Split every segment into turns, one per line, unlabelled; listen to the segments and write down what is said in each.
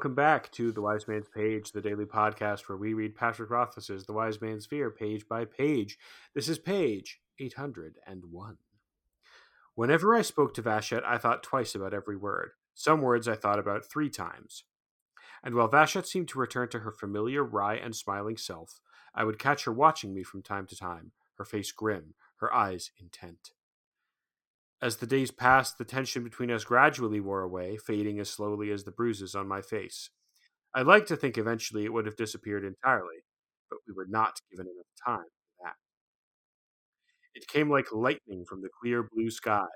welcome back to The Wise Man's Page, the daily podcast where we read Patrick Rothfuss's The Wise Man's Fear page by page. This is page 801. Whenever I spoke to Vashet, I thought twice about every word. Some words I thought about three times. And while Vashet seemed to return to her familiar, wry, and smiling self, I would catch her watching me from time to time, her face grim, her eyes intent. As the days passed, the tension between us gradually wore away, fading as slowly as the bruises on my face. I'd like to think eventually it would have disappeared entirely, but we were not given enough time for that. It came like lightning from the clear blue sky.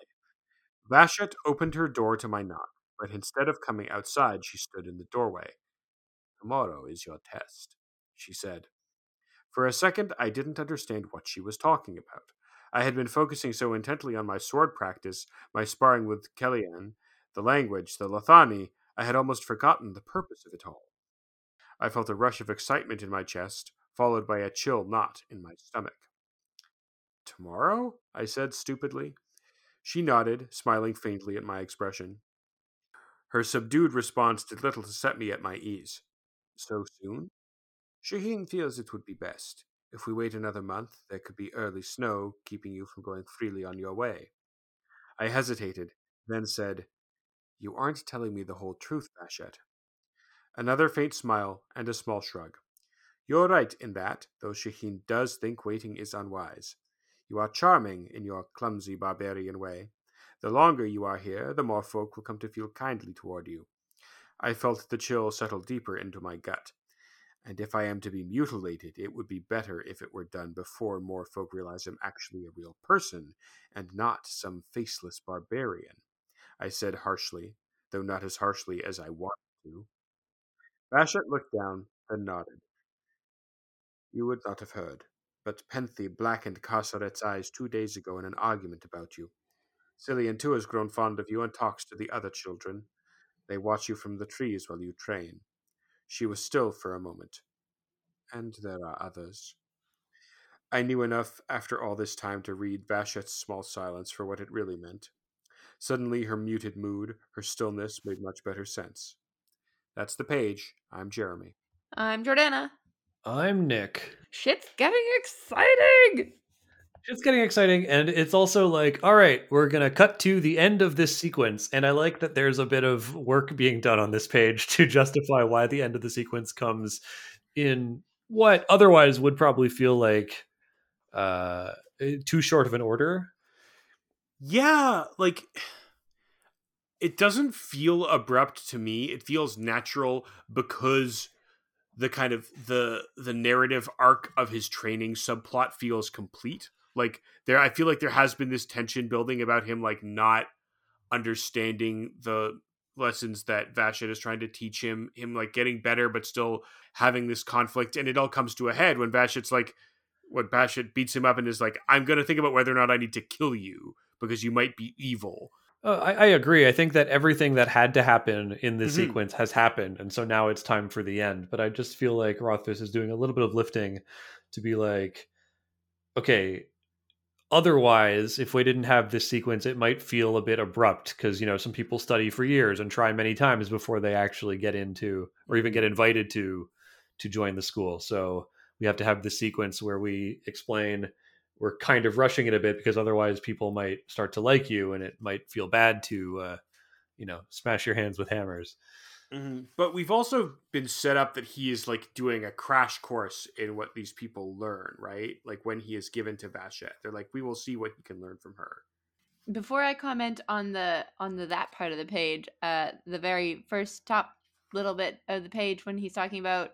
Vashet opened her door to my knock, but instead of coming outside, she stood in the doorway. Tomorrow is your test, she said. For a second, I didn't understand what she was talking about. I had been focusing so intently on my sword practice, my sparring with Celean, the language, the Lethani, I had almost forgotten the purpose of it all. I felt a rush of excitement in my chest, followed by a chill knot in my stomach. Tomorrow? I said stupidly. She nodded, smiling faintly at my expression. Her subdued response did little to set me at my ease. So soon? Shehyn feels it would be best. If we wait another month, there could be early snow, keeping you from going freely on your way. I hesitated, then said, You aren't telling me the whole truth, Vashet. Another faint smile and a small shrug. You're right in that, though Shehyn does think waiting is unwise. You are charming in your clumsy barbarian way. The longer you are here, the more folk will come to feel kindly toward you. I felt the chill settle deeper into my gut and if I am to be mutilated, it would be better if it were done before more folk realize I'm actually a real person and not some faceless barbarian. I said harshly, though not as harshly as I wanted to. Vashet looked down, then nodded. You would not have heard, but Penthe blackened Carceret's eyes two days ago in an argument about you. Celean too has grown fond of you and talks to the other children. They watch you from the trees while you train. She was still for a moment. And there are others. I knew enough after all this time to read Vashet's small silence for what it really meant. Suddenly, her muted mood, her stillness, made much better sense. That's the page. I'm Jeremy.
I'm Jordana.
I'm Nick.
Shit's getting exciting!
It's getting exciting, and it's also like, all right, we're gonna cut to the end of this sequence, and I like that there's a bit of work being done on this page to justify why the end of the sequence comes in what otherwise would probably feel like uh too short of an order.
Yeah, like it doesn't feel abrupt to me. It feels natural because the kind of the the narrative arc of his training subplot feels complete like there i feel like there has been this tension building about him like not understanding the lessons that Vashet is trying to teach him him like getting better but still having this conflict and it all comes to a head when Vashet's like when Vashet beats him up and is like I'm going to think about whether or not I need to kill you because you might be evil
uh, I, I, agree. I think that everything that had to happen in this mm-hmm. sequence has happened, and so now it's time for the end. But I just feel like Rothfuss is doing a little bit of lifting to be like, okay, otherwise if we didn't have this sequence it might feel a bit abrupt because you know some people study for years and try many times before they actually get into or even get invited to to join the school. So we have to have the sequence where we explain we're kind of rushing it a bit because otherwise people might start to like you and it might feel bad to uh, you know smash your hands with hammers
Mm-hmm. But we've also been set up that he is like doing a crash course in what these people learn, right? Like when he is given to Vashet, they're like, we will see what he can learn from her.
Before I comment on the on the that part of the page, uh, the very first top little bit of the page when he's talking about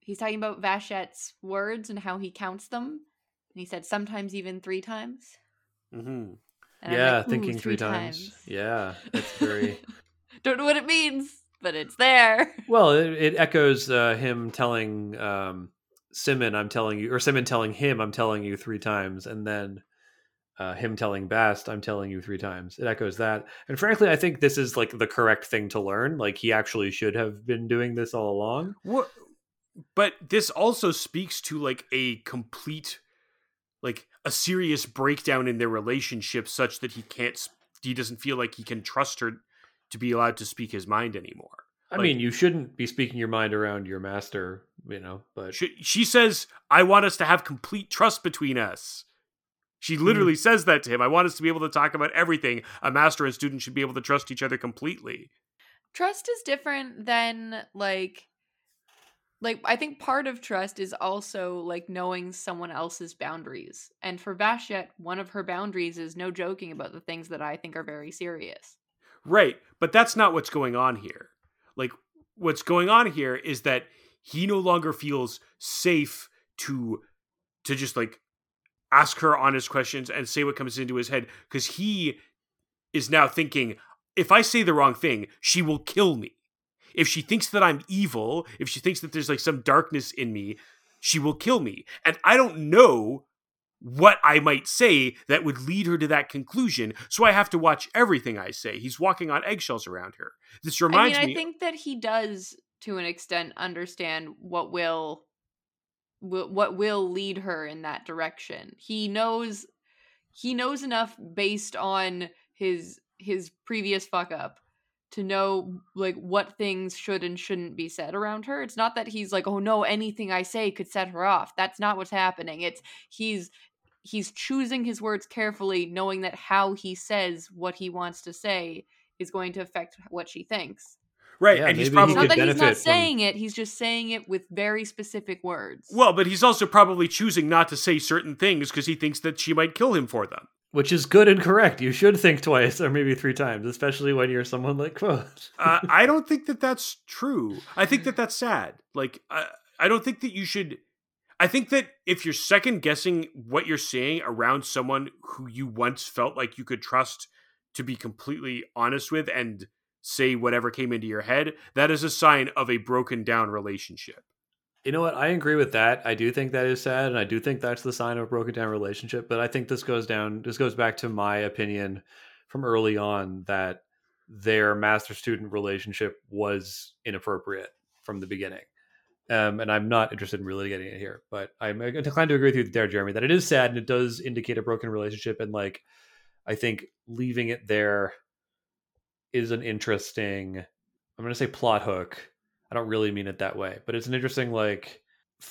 he's talking about Vashet's words and how he counts them, and he said sometimes even three times.
Mm-hmm. yeah, like, thinking three, three times. times. Yeah, it's very.
Don't know what it means but it's there.
Well, it, it echoes uh, him telling um, Simmon, "I'm telling you," or Simmon telling him, "I'm telling you" three times, and then uh, him telling Bast, "I'm telling you" three times. It echoes that, and frankly, I think this is like the correct thing to learn. Like he actually should have been doing this all along.
What? But this also speaks to like a complete, like a serious breakdown in their relationship, such that he can't. He doesn't feel like he can trust her to be allowed to speak his mind anymore.
I
Like-
mean, you shouldn't be speaking your mind around your master, you know, but
She, she says, I want us to have complete trust between us. She hmm. literally says that to him. I want us to be able to talk about everything. A master and student should be able to trust each other completely.
trust is different than like like I think part of trust is also like knowing someone else's boundaries. And for Vashet, one of her boundaries is no joking about the things that I think are very serious.
Right. But that's not what's going on here. Like, what's going on here is that he no longer feels safe to to just like ask her honest questions and say what comes into his head because he is now thinking if I say the wrong thing, she will kill me. If she thinks that I'm evil, if she thinks that there's like some darkness in me, she will kill me. And I don't know what I might say that would lead her to that conclusion. So I have to watch everything I say. He's walking on eggshells around her. This
I
reminds
mean, I
me.
think that he does to an extent understand what will wh- what will lead her in that direction. He knows he knows enough based on his his previous fuck up to know like what things should and shouldn't be said around her. It's not that he's like, "Oh no, anything I say could set her off." That's not what's happening. It's he's he's choosing his words carefully knowing that how he says what he wants to say is going to affect what she thinks.
right,
Yeah,
and he's
maybe he
probably
not that he's not
benefit from-
saying it, he's just saying it with very specific words.
well, but he's also probably choosing not to say certain things because he thinks that she might kill him for them.
which is good and correct. You should think twice or maybe three times, especially when you're someone like Kvothe.
uh, I don't think that that's true. I think that that's sad. Like, I, I don't think that you should. I think that if you're second guessing what you're saying around someone who you once felt like you could trust to be completely honest with and say whatever came into your head, that is a sign of a broken down relationship.
You know what? I agree with that. I do think that is sad, and I do think that's the sign of a broken down relationship. But I think this goes down. This goes back to my opinion from early on that their master student relationship was inappropriate from the beginning. Um, and I'm not interested in really getting it here, but I'm inclined to agree with you there, Jeremy, that it is sad and it does indicate a broken relationship. And like, I think leaving it there is an interesting, I'm going to say plot hook. I don't really mean it that way, but it's an interesting, like,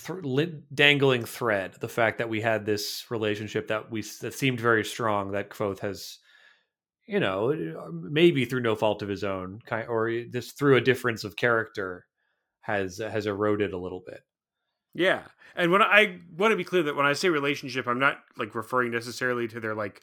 th- li- dangling thread. The fact that we had this relationship that we that seemed very strong that Kvothe has, you know, maybe through no fault of his own, kind or just through a difference of character, has has eroded a little bit.
Yeah. And when I want to be clear that when I say relationship, I'm not like referring necessarily to their like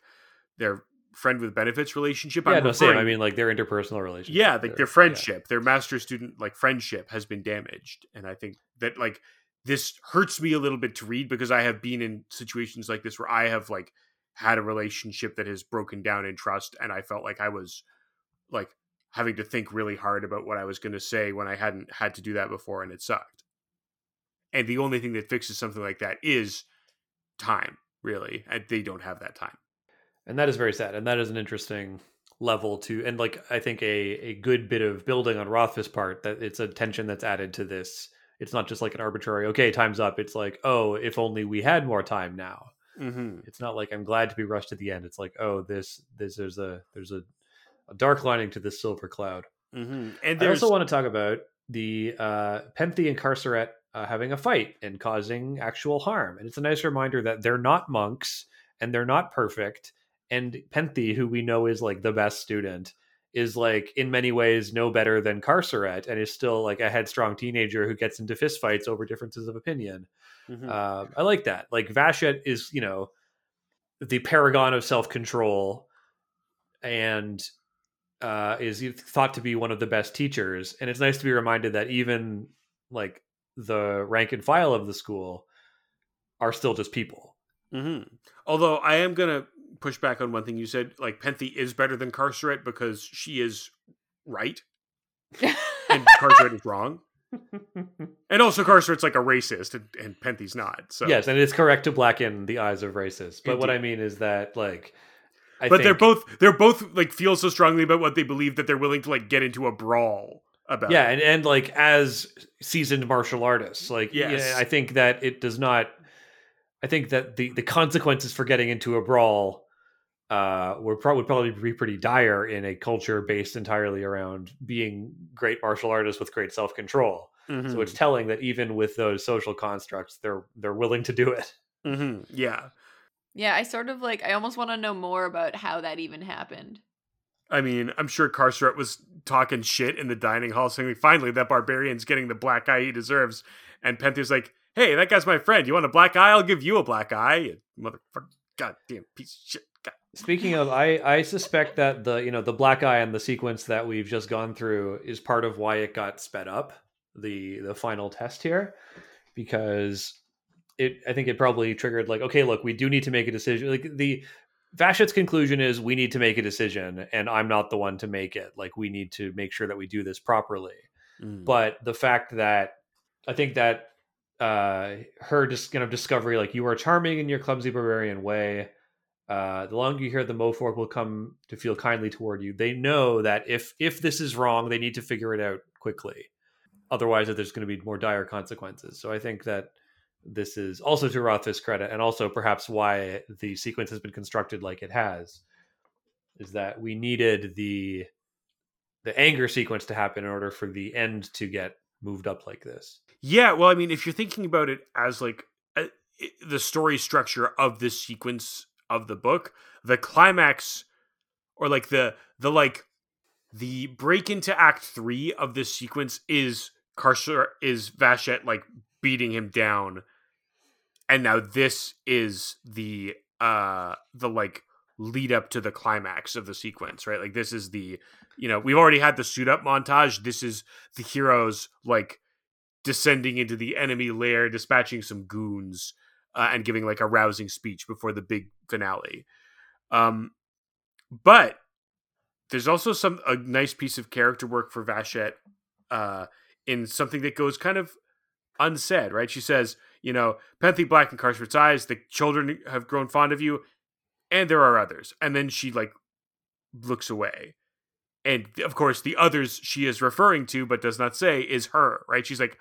their friend with benefits relationship.
Yeah,
I'm
no, same. I mean, like their interpersonal relationship.
yeah like
their-
their
yeah.
friendship their master student like friendship has been damaged and i think that like this hurts me a little bit to read because i have been in situations like this where i have like had a relationship that has broken down in trust and i felt like i was like having to think really hard about what i was going to say when i hadn't had to do that before and it sucked. And the only thing that fixes something like that is time really and they don't have that time.
And that is very sad and that is an interesting level to and like i think a a good bit of building on rothfuss part that it's a tension that's added to this. It's not just like an arbitrary okay time's up. It's like oh if only we had more time now.
Mm-hmm.
it's not like i'm glad to be rushed to the end. It's like oh this this there's a there's a, a dark lining to this silver cloud
Mm-hmm. and
i also want to talk about the uh Penthe and carceret uh, having a fight and causing actual harm and it's a nice reminder that they're not monks and they're not perfect and Penthe, who we know is like the best student, is like in many ways no better than Carceret and is still like a headstrong teenager who gets into fistfights over differences of opinion.
Mhm.
Uh, I like that. Like Vashet is, you know, the paragon of self control and uh, is thought to be one of the best teachers. And it's nice to be reminded that even like the rank and file of the school are still just people.
Mm-hmm. Although I am gonna push back on one thing you said. Like Penthe is better than Carceret because she is right and Carceret is wrong, and also Carceret's like a racist and, and Penthe's not. So
Yes, and it's correct to blacken the eyes of racists. But what I mean is that like I
but they're both they're both like feel so strongly about what they believe that they're willing to like get into a brawl about.
yeah
it.
and, and like as seasoned martial artists like
Yes.
yeah, i think that it does not i think that the the consequences for getting into a brawl uh, would, pro- would probably be pretty dire in a culture based entirely around being great martial artists with great self control.
Mm-hmm.
So it's telling that even with those social constructs, they're they're willing to do it.
Mm-hmm. Yeah.
Yeah, I sort of like I almost want to know more about how that even happened.
I mean, I'm sure Carceret was talking shit in the dining hall, saying, "Finally, that barbarian's getting the black eye he deserves." And Pentheus like, "Hey, that guy's my friend. You want a black eye? I'll give you a black eye, you motherfucker! Goddamn piece of shit." God.
Speaking of, I I suspect that the you know the black eye and the sequence that we've just gone through is part of why it got sped up the the final test here because it I think it probably triggered like okay look we do need to make a decision like the Vashet's conclusion is we need to make a decision and I'm not the one to make it. Like we need to make sure that we do this properly.
Mm.
but the fact that I think that uh her just kind of discovery like you are charming in your clumsy barbarian way uh the longer you hear the mofolk will come to feel kindly toward you. They know that if if this is wrong they need to figure it out quickly. Otherwise that there's going to be more dire consequences. So i think that this is also to rothfuss credit and also perhaps why the sequence has been constructed like it has is that we needed the the anger sequence to happen in order for the end to get moved up like this
Yeah, well, I mean, if you're thinking about it as like the story structure of this sequence of the book, the climax or like the the like the break into act 3 of this sequence is Carcer is Vashet like beating him down. And now this is the uh the like lead up to the climax of the sequence, right? Like this is the you know, we've already had the suit up montage. This is the heroes like descending into the enemy lair, dispatching some goons, uh, and giving like a rousing speech before the big finale. Um, but there's also some a nice piece of character work for Vashet uh, in something that goes kind of unsaid. Right? She says, you know, Penthe Black and Carceret's eyes. The children have grown fond of you, and there are others. And then she like looks away. And of course, the others she is referring to but does not say is her, right? She's like,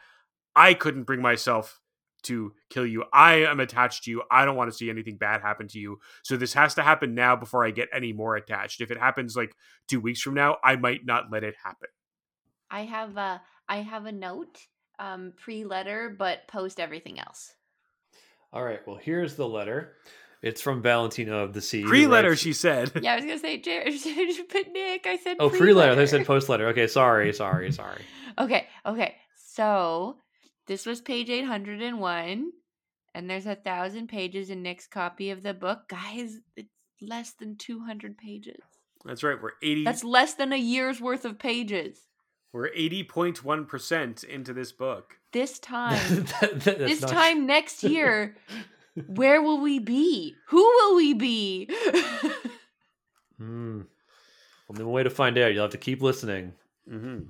I couldn't bring myself to kill you. I am attached to you. I don't want to see anything bad happen to you. So this has to happen now before I get any more attached. If it happens like two weeks from now, I might not let it happen.
I have a I have a note um pre letter but post everything else.
all right well here's the letter it's from valentina of the sea who
Pre letter,
writes-
she said.
Yeah, I was gonna say Jared, but Nick, I said
oh pre letter they said post letter okay sorry sorry sorry
Okay, okay. So this was page 801, and there's a thousand pages in Nick's copy of the book. Guys, it's less than 200 pages.
That's right. We're eighty.
That's less than a year's worth of pages.
We're eighty point one percent into this book.
This time,
That- that-
this
not
time next year, where will we be? Who will we be?
Hmm. Only one way to find out. You'll have to keep listening.
Mm-hmm.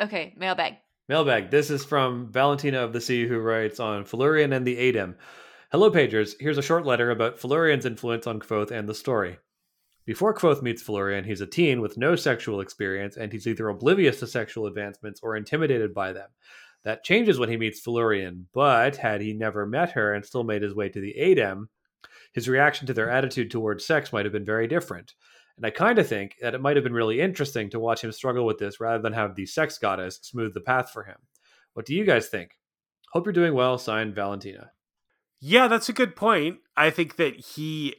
okay, mailbag.
Mailbag. This is from Valentina of the Sea, who writes on Felurian and the Adem. Hello, Pagers. Here's a short letter about Felurian's influence on Kvothe and the story. Before Kvothe meets Felurian, he's a teen with no sexual experience, and he's either oblivious to sexual advancements or intimidated by them. That changes when he meets Felurian, but had he never met her and still made his way to the Adem, his reaction to their attitude towards sex might have been very different. And I kind of think that it might have been really interesting to watch him struggle with this rather than have the sex goddess smooth the path for him. What do you guys think? Hope you're doing well. Signed, Valentina.
Yeah, that's a good point. I think that he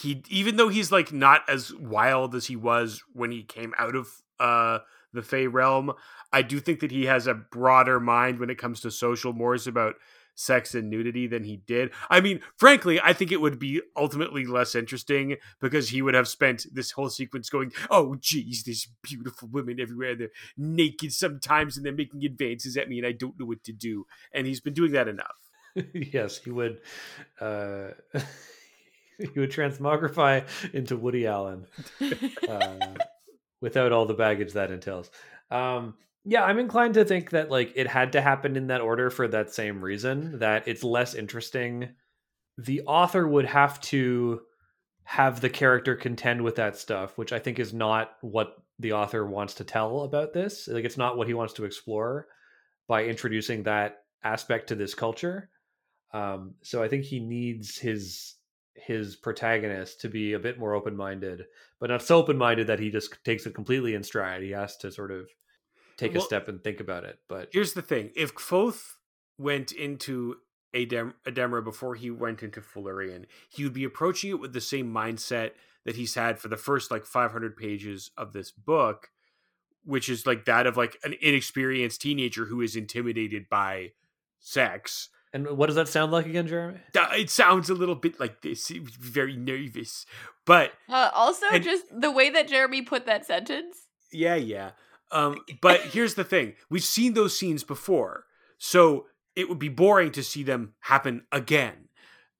he even though he's like not as wild as he was when he came out of uh the Fey realm, I do think that he has a broader mind when it comes to social mores about sex and nudity than he did. I mean, frankly, I think it would be ultimately less interesting because he would have spent this whole sequence going, "Oh, geez, there's beautiful women everywhere. They're naked sometimes, and they're making advances at me, and I don't know what to do." And he's been doing that enough.
yes, he would. Uh, he would transmogrify into Woody Allen uh, without all the baggage that entails. Um, yeah, I'm inclined to think that like it had to happen in that order for that same reason. That it's less interesting. The author would have to have the character contend with that stuff, which I think is not what the author wants to tell about this. Like it's not what he wants to explore by introducing that aspect to this culture. Um, so I think he needs his his protagonist to be a bit more open-minded, but not so open-minded that he just takes it completely in stride. He has to sort of take
Well-
a step and think about it. But
Here's the thing: if Kvothe went into Adem- Ademre before he went into Felurian, he would be approaching it with the same mindset that he's had for the first like 500 pages of this book, which is like that of like an inexperienced teenager who is intimidated by sex.
And what does that sound like again, Jeremy?
It sounds a little bit like this, he was very nervous, but
Uh, also,
And-
just the way that Jeremy put that sentence.
Yeah, yeah. Um, but here's the thing: we've seen those scenes before, so it would be boring to see them happen again.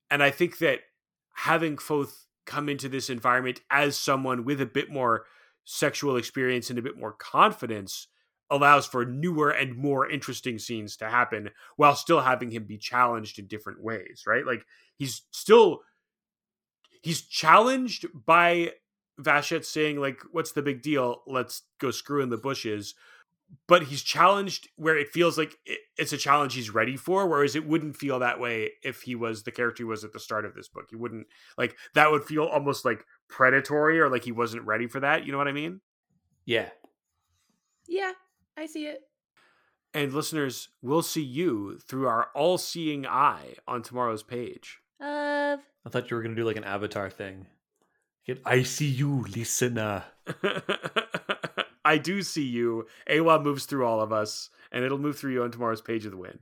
And I think that having Kvothe come into this environment as someone with a bit more sexual experience and a bit more confidence allows for newer and more interesting scenes to happen while still having him be challenged in different ways, right? Like he's still he's challenged by Vashet saying like, "What's the big deal? Let's go screw in the bushes." But he's challenged where it feels like it's a challenge he's ready for, whereas it wouldn't feel that way if he was the character he was at the start of this book. He wouldn't like that would feel almost like predatory or like he wasn't ready for that. You know what I mean?
Yeah.
Yeah, I see it.
And listeners, we'll see you through our all-seeing eye on tomorrow's page.
Uh,
I thought you were gonna do like an avatar thing. Get I see you, listener.
I do see you. Awa moves through all of us, and it'll move through you on tomorrow's page of the wind.